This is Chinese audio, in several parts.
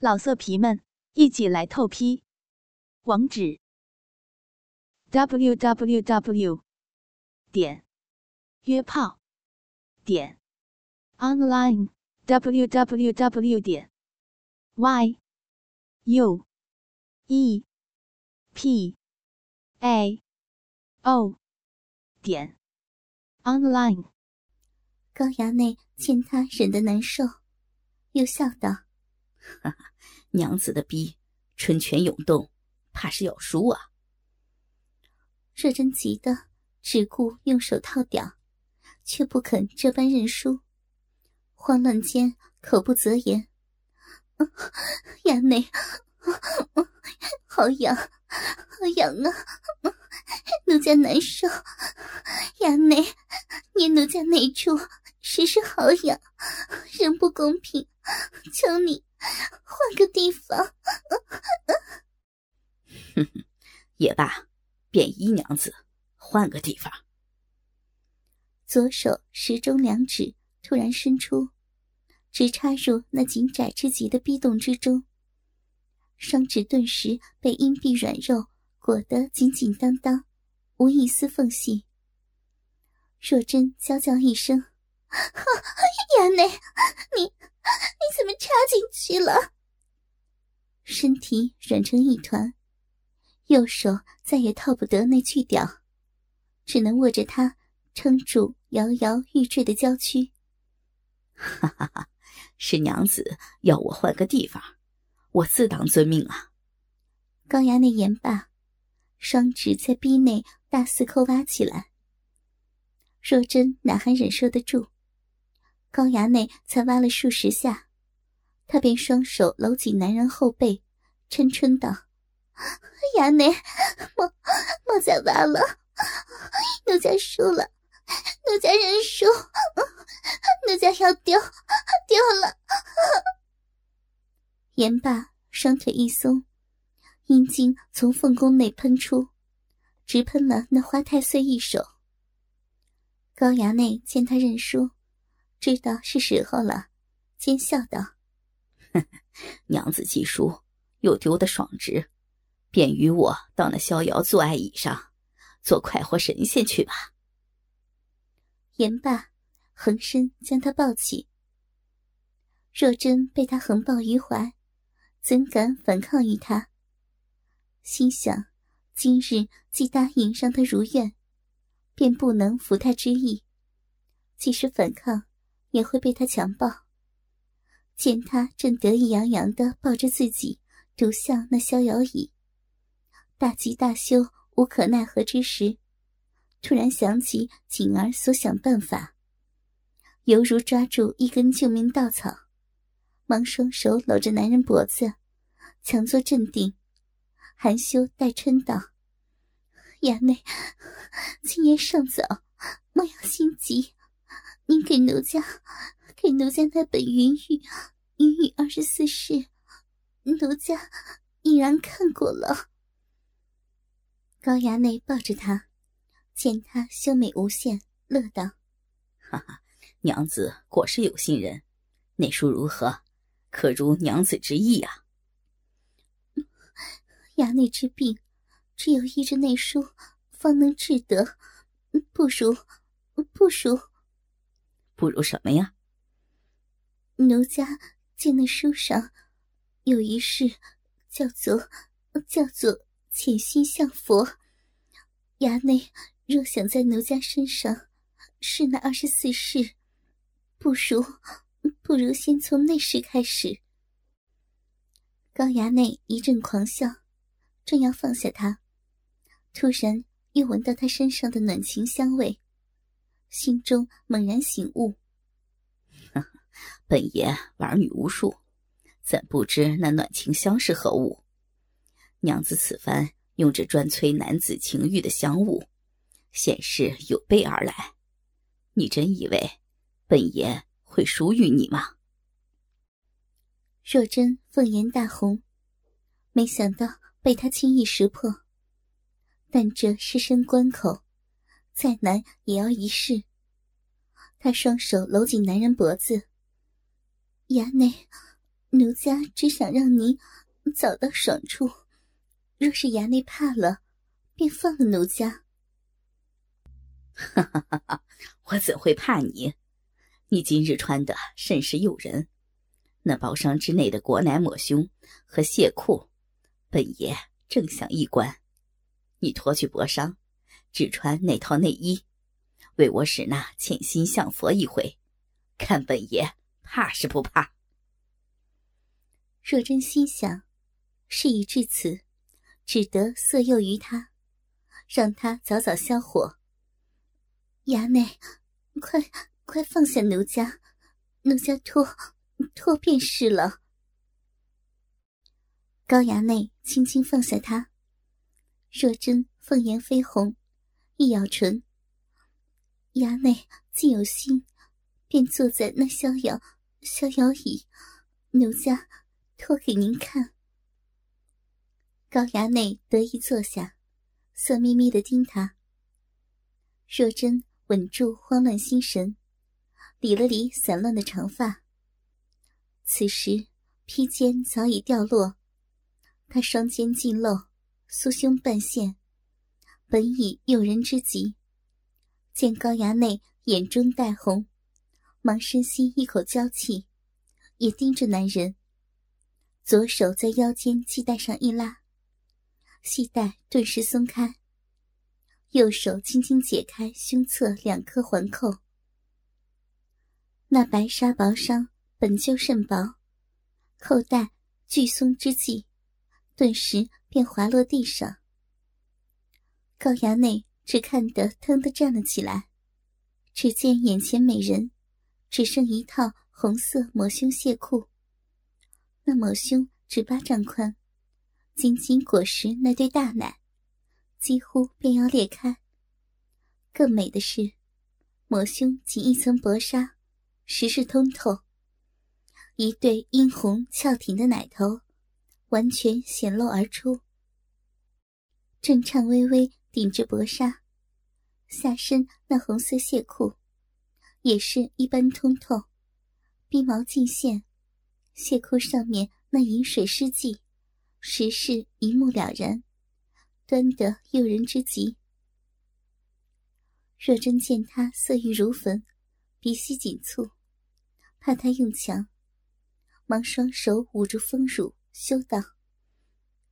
老色皮们，一起来透批！网址：w w w 点约炮点 online w w w 点 y u e p a o 点 online。高衙内见他忍得难受，又笑道。哈哈，娘子的逼春泉涌动，怕是要输啊！若真急得只顾用手套屌，却不肯这般认输，慌乱间口不择言：“ 衙内，好痒，好痒啊！奴家难受，衙内捏奴家哪处，实是好痒，人不公平，求你。”换个地方，哼哼，也罢，便衣娘子，换个地方。左手时中两指突然伸出，直插入那紧窄之极的逼洞之中，双指顿时被阴壁软肉裹得紧紧当当，无一丝缝隙。若真娇叫一声：“衙内，你！” 你怎么插进去了？身体软成一团，右手再也套不得那巨屌，只能握着它撑住摇摇欲坠的娇躯。哈哈哈！是娘子要我换个地方，我自当遵命啊。高衙内言罢，双指在逼内大肆抠挖起来。若真哪还忍受得住？高衙内才挖了数十下，他便双手搂紧男人后背，嗔嗔道：“衙内，莫莫再挖了，奴家输了，奴家认输，奴家要丢丢了。”言罢，双腿一松，阴茎从凤宫内喷出，直喷了那花太岁一手。高衙内见他认输。知道是时候了，奸笑道：“娘子既输，又丢得爽直，便与我到那逍遥坐爱椅上，做快活神仙去吧。”言罢，横身将他抱起。若真被他横抱于怀，怎敢反抗于他？心想：今日既答应让他如愿，便不能服他之意。即使反抗，也会被他强暴。见他正得意洋洋的抱着自己，独向那逍遥椅，大吉大羞、无可奈何之时，突然想起锦儿所想办法，犹如抓住一根救命稻草，忙双手搂着男人脖子，强作镇定，含羞带嗔道：“衙内，今夜尚早，”给奴家，给奴家那本云雨云雨二十四式，奴家已然看过了。高衙内抱着她，见她秀美无限，乐道：“哈哈，娘子果是有心人。那书如何？可如娘子之意啊？”衙内之病，只有依着那书，方能治得。不如，不如。不如什么呀？奴家见那书上有一事，叫做叫做潜心向佛。衙内若想在奴家身上试那二十四式，不如不如先从那事开始。高衙内一阵狂笑，正要放下他，突然又闻到他身上的暖情香味。心中猛然醒悟，本爷玩女无数，怎不知那暖情香是何物？娘子此番用这专催男子情欲的香物，显是有备而来。你真以为本爷会输于你吗？若真凤颜大红，没想到被他轻易识破，但这失身关口。再难也要一试。他双手搂紧男人脖子，衙内，奴家只想让您早到爽处。若是衙内怕了，便放了奴家。哈哈哈哈！我怎会怕你？你今日穿的甚是诱人，那包裳之内的裹奶抹胸和亵裤，本爷正想一观。你脱去薄裳，只穿那套内衣，为我使那潜心向佛一回，看本爷怕是不怕？若真心想，事已至此，只得色诱于他，让他早早消火。衙内，快快放下奴家，奴家脱脱便是了。高衙内轻轻放下他，若真凤颜绯红，一咬唇。衙内既有心，便坐在那逍遥逍遥椅，奴家。脱给您看。高衙内得意坐下，色眯眯的盯他。若真稳住慌乱心神，理了理散乱的长发。此时披肩早已掉落，他双肩尽露，酥胸半现，本已诱人之极。见高衙内眼中带红，忙深吸一口娇气，也盯着男人。左手在腰间系带上一拉，系带顿时松开。右手轻轻解开胸侧两颗环扣，那白纱薄裳本就甚薄，扣带巨松之际，顿时便滑落地上。高衙内只看得腾地站了起来，只见眼前美人，只剩一套红色抹胸亵裤。那抹胸只巴掌宽，紧紧裹实那对大奶，几乎便要裂开。更美的是，抹胸仅一层薄纱，实是通透，一对殷红翘挺的奶头完全显露而出。正颤巍巍顶着薄纱，下身那红色亵裤也是一般通透，鼻毛尽现。亵裤上面那饮水湿迹，实是一目了然，端得诱人之极。若真见他色欲如焚，鼻息紧蹙，怕他用强，忙双手捂住丰乳，羞道：“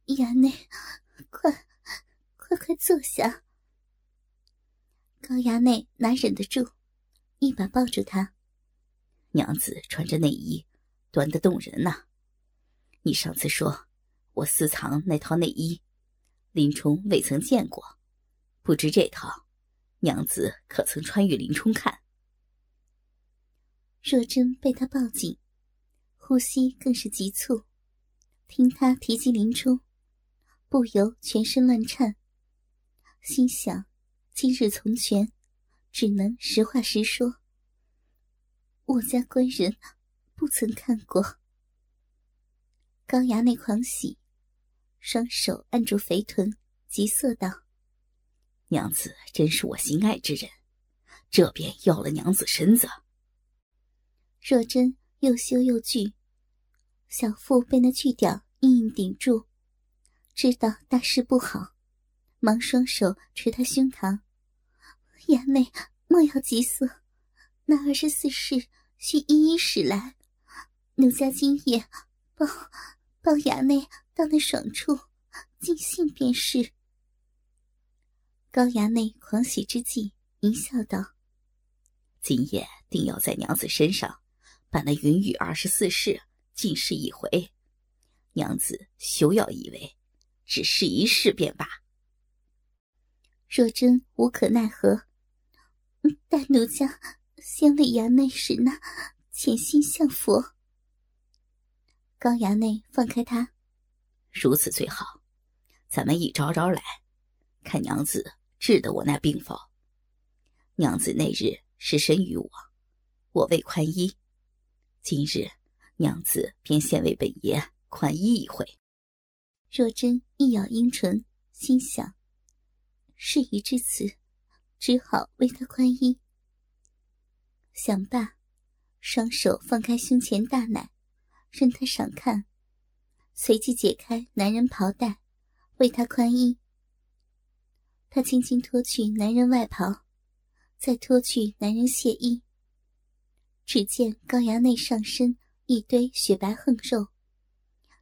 衙内，快，快坐下。”高衙内哪忍得住，一把抱住他。娘子穿着内衣。端得动人呐！你上次说我私藏那套内衣，林冲未曾见过，不知这套娘子可曾穿与林冲看？若真被他抱紧，呼吸更是急促，听他提及林冲，不由全身乱颤，心想：今日从权，只能实话实说。我家官人。不曾看过。高衙内狂喜，双手按住肥臀，急色道：“娘子真是我心爱之人，这便要了娘子身子。”若真又羞又惧，小腹被那巨屌硬硬顶住，知道大事不好，忙双手捶他胸膛：“衙内莫要急色，那二十四式需一一使来。”奴家今夜抱抱衙内到那爽处，尽兴便是。高衙内狂喜之际，淫笑道：“今夜定要在娘子身上，把那云雨二十四式尽试一回。娘子休要以为，只试一试便罢。”若真无可奈何，待奴家先为衙内使那潜心向佛。高衙内放开他，如此最好。咱们一招招来，看娘子治得我那病否？娘子那日失身于我，我未宽衣。今日娘子便先为本爷宽衣一回。若真一咬阴唇，心想：事已至此，只好为他宽衣。想罢，双手放开胸前大奶。任他赏看，随即解开男人袍带，为他宽衣。他轻轻脱去男人外袍，再脱去男人亵衣。只见高衙内上身一堆雪白横肉，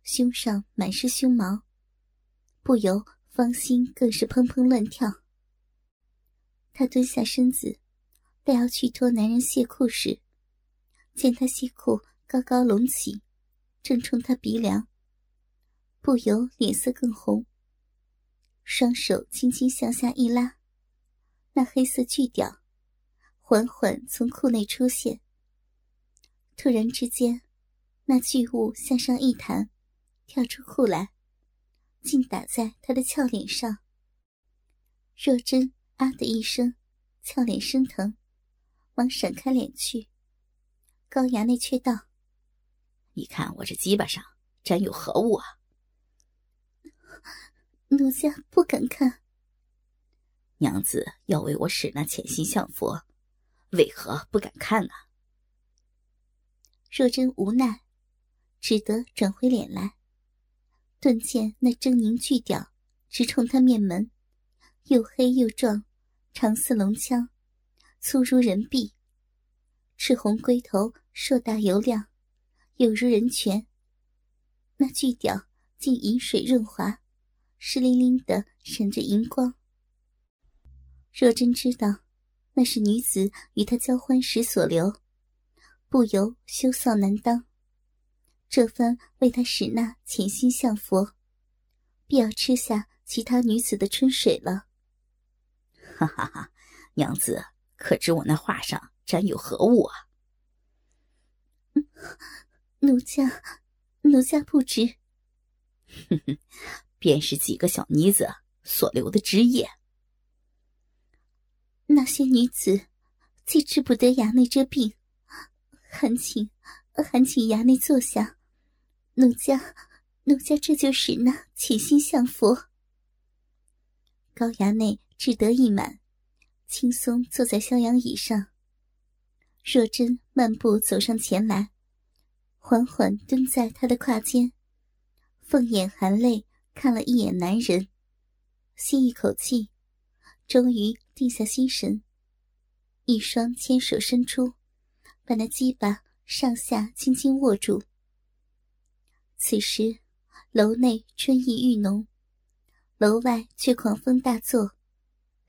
胸上满是胸毛，不由芳心更是砰砰乱跳。他蹲下身子，待要去脱男人亵裤时，见他西裤高高隆起，正冲他鼻梁，不由脸色更红。双手轻轻向下一拉，那黑色巨屌缓缓从裤内出现。突然之间，那巨物向上一弹，跳出裤来，竟打在他的俏脸上。若真啊的一声，俏脸生疼，忙闪开脸去。高衙内却道：“你看我这鸡巴上沾有何物啊？”奴家不敢看。娘子要为我使那潜心向佛，为何不敢看呢？若真无奈，只得转回脸来。顿见那狰狞巨屌直冲他面门，又黑又壮，长似龙枪，粗如人臂，赤红龟头硕大油亮，有如人拳。那巨屌竟饮水润滑，湿淋淋的闪着银光。若真知道，那是女子与他交欢时所留。不由羞臊难当，这番为他使那潜心向佛，必要吃下其他女子的春水了。哈哈哈！娘子可知我那画上沾有何物啊？奴家，奴家不知。哼哼，便是几个小妮子所留的汁液。那些女子既治不得衙内这病。还请，还请衙内坐下。奴家，奴家这就使那潜心向佛。高衙内志得意满，轻松坐在逍遥椅上。若真漫步走上前来，缓缓蹲在他的胯间，凤眼含泪看了一眼男人，吸一口气，终于定下心神，一双纤手伸出。把那鸡巴上下轻轻握住。此时，楼内春意愈浓，楼外却狂风大作，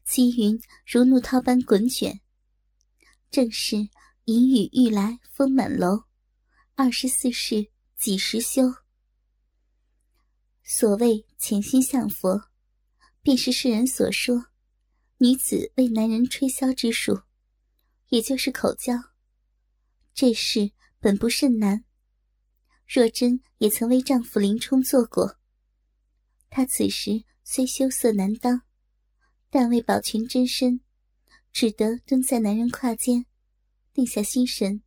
积云如怒涛般滚卷。正是阴雨欲来风满楼，二十四事几时休？所谓潜心向佛，便是世人所说女子为男人吹箫之术，也就是口交。这事本不甚难，若真也曾为丈夫林冲做过。她此时虽羞涩难当，但为保全真身，只得蹲在男人胯间，定下心神，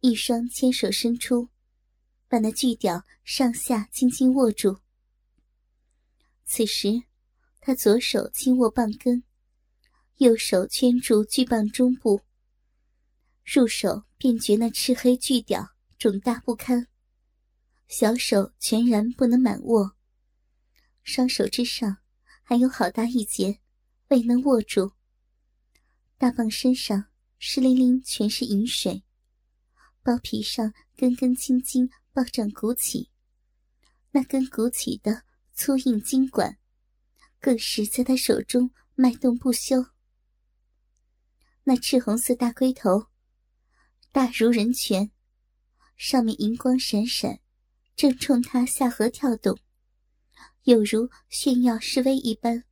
一双纤手伸出，把那巨屌上下轻轻握住。此时，她左手轻握棒根，右手圈住巨棒中部。入手便觉那赤黑巨屌肿大不堪，小手全然不能满握，双手之上还有好大一截未能握住。大棒身上湿淋淋全是银水，包皮上根根青筋暴涨鼓起，那根鼓起的粗硬筋管，更是在他手中脉动不休。那赤红色大龟头。大如人拳，上面银光闪闪，正冲他下颌跳动，有如炫耀示威一般。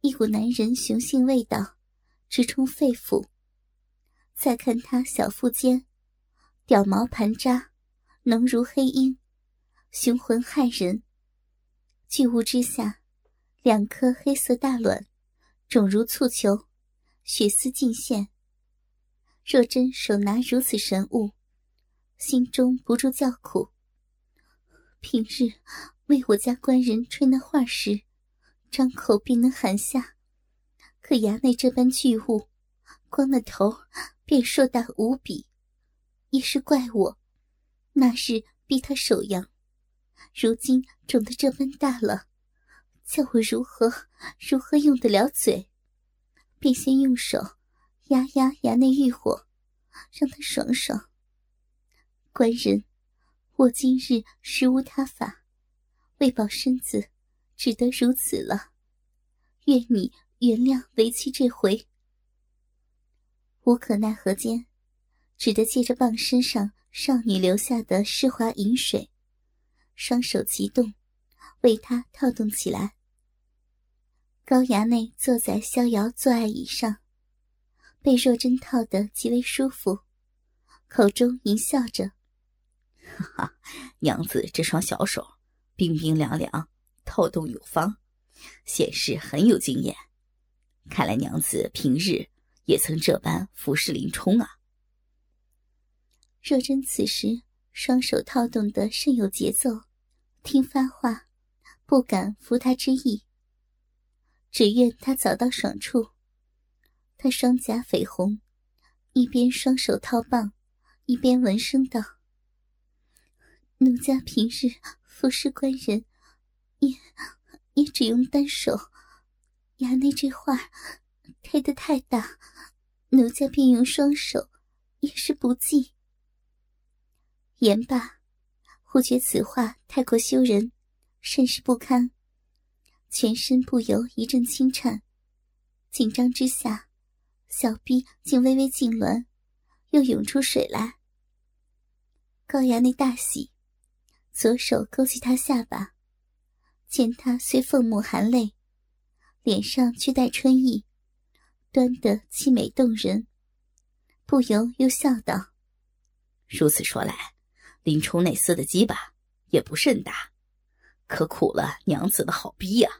一股男人雄性味道直冲肺腑。再看他小腹间，屌毛盘扎，浓如黑鹰，雄浑骇人。巨物之下，两颗黑色大卵，肿如簇球，血丝尽现。若真手拿如此神物，心中不住叫苦。平日为我家官人吹那画时，张口便能含下；可衙内这般巨物，光那头便硕大无比，也是怪我，那日逼他手痒，如今肿得这般大了，叫我如何如何用得了嘴？便先用手压压衙内欲火，让他爽爽。官人，我今日实无他法，为保身子，只得如此了。愿你原谅为妻这回。无可奈何间，只得借着棒身上少女留下的湿滑饮水，双手齐动，为他套动起来。高衙内坐在逍遥坐爱椅上，被若真套得极为舒服，口中淫笑着。哈哈，娘子这双小手冰冰凉凉，透动有方，显示很有经验。看来娘子平日也曾这般服侍林冲啊。若真此时双手套动得甚有节奏，听发话，不敢服他之意，只愿他早到爽处。他双颊绯红，一边双手套棒，一边闻声道。奴家平日服侍官人，也也只用单手。衙内这话开得太大，奴家便用双手，也是不济。言罢，忽觉此话太过羞人，甚是不堪，全身不由一阵轻颤，紧张之下，小臂竟微微痉挛，又涌出水来。高衙内大喜。左手勾起他下巴，见他虽凤目含泪，脸上却带春意，端得凄美动人，不由又笑道：“如此说来，林冲那厮的鸡巴也不甚大，可苦了娘子的好逼呀。”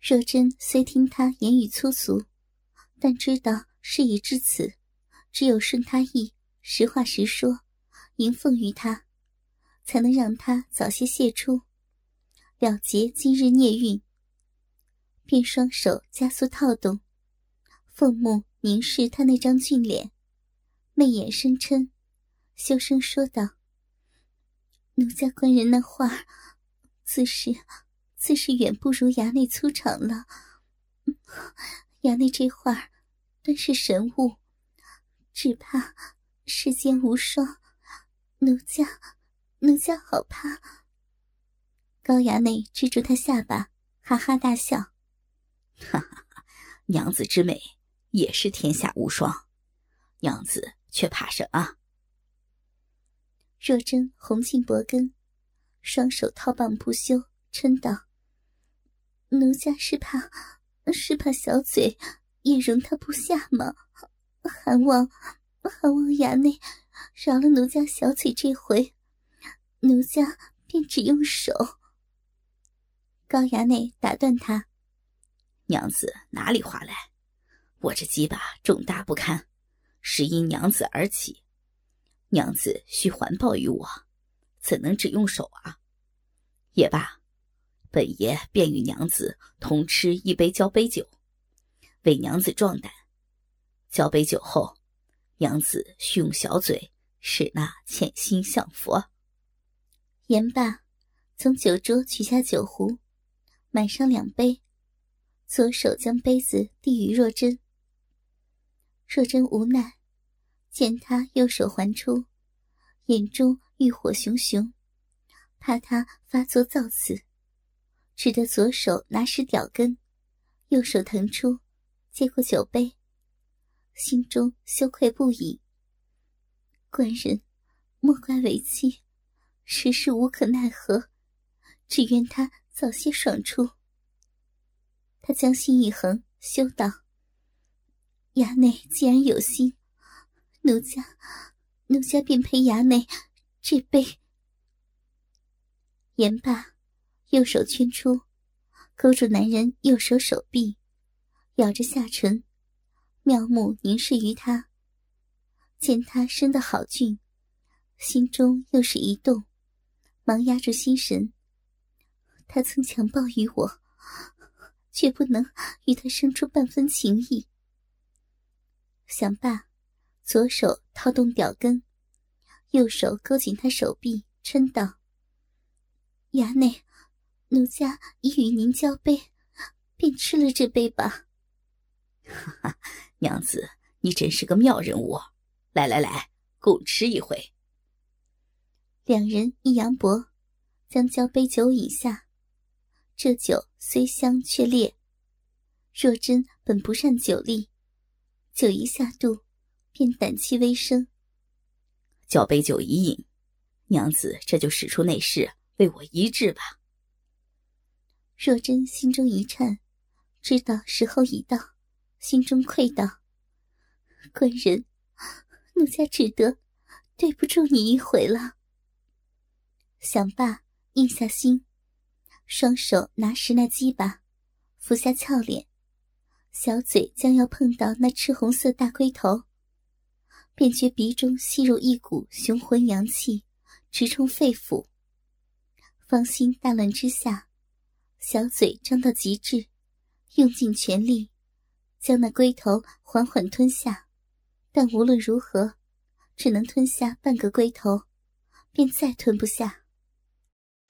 若真虽听他言语粗俗，但知道事已至此，只有顺他意，实话实说，迎奉于他。才能让他早些泄出，了结今日孽运。便双手加速套动，凤目凝视他那张俊脸，媚眼深嗔，修声说道：“奴家官人那话，自是自是远不如衙内粗长了。衙内这话，端是神物，只怕世间无双，奴家。”奴家好怕。高衙内支住他下巴，哈哈大笑：“ 哈哈，娘子之美也是天下无双，娘子却怕什么？”若真红杏脖根，双手套棒不休，嗔道：“奴家是怕，是怕小嘴也容他不下吗？还望，还望衙内饶了奴家小嘴这回。”奴家便只用手。高衙内打断他：“娘子哪里话来？我这鸡巴重大不堪，是因娘子而起。娘子需还报于我，怎能只用手啊？也罢，本爷便与娘子同吃一杯交杯酒，为娘子壮胆。交杯酒后，娘子需用小嘴使那潜心向佛。”言罢，从酒桌取下酒壶，满上两杯，左手将杯子递与若真。若真无奈，见他右手还出，眼中欲火熊熊，怕他发作造次，只得左手拿实屌根，右手腾出，接过酒杯，心中羞愧不已。官人，莫怪为妻。实是无可奈何，只愿他早些爽出。他将心一横，羞道：“衙内既然有心，奴家，奴家便陪衙内这杯。”言罢，右手圈出，勾住男人右手手臂，咬着下唇，妙目凝视于他。见他生得好俊，心中又是一动。忙压住心神。他曾强暴于我，绝不能与他生出半分情意。想罢，左手掏动屌根，右手勾紧他手臂，嗔道：“衙内，奴家已与您交杯，便吃了这杯吧。”哈哈，娘子，你真是个妙人物！来来来，共吃一回。两人一扬脖，将交杯酒饮下。这酒虽香却烈，若真本不善酒力，酒一下肚，便胆气微生。交杯酒一饮，娘子这就使出内侍为我医治吧。若真心中一颤，知道时候已到，心中愧道：“官人，奴家只得对不住你一回了。”想罢，硬下心，双手拿实那鸡巴，俯下俏脸，小嘴将要碰到那赤红色大龟头。便觉鼻中吸入一股雄浑阳气，直冲肺腑。芳心大乱之下，小嘴张到极致，用尽全力，将那龟头缓缓吞下。但无论如何，只能吞下半个龟头，便再吞不下。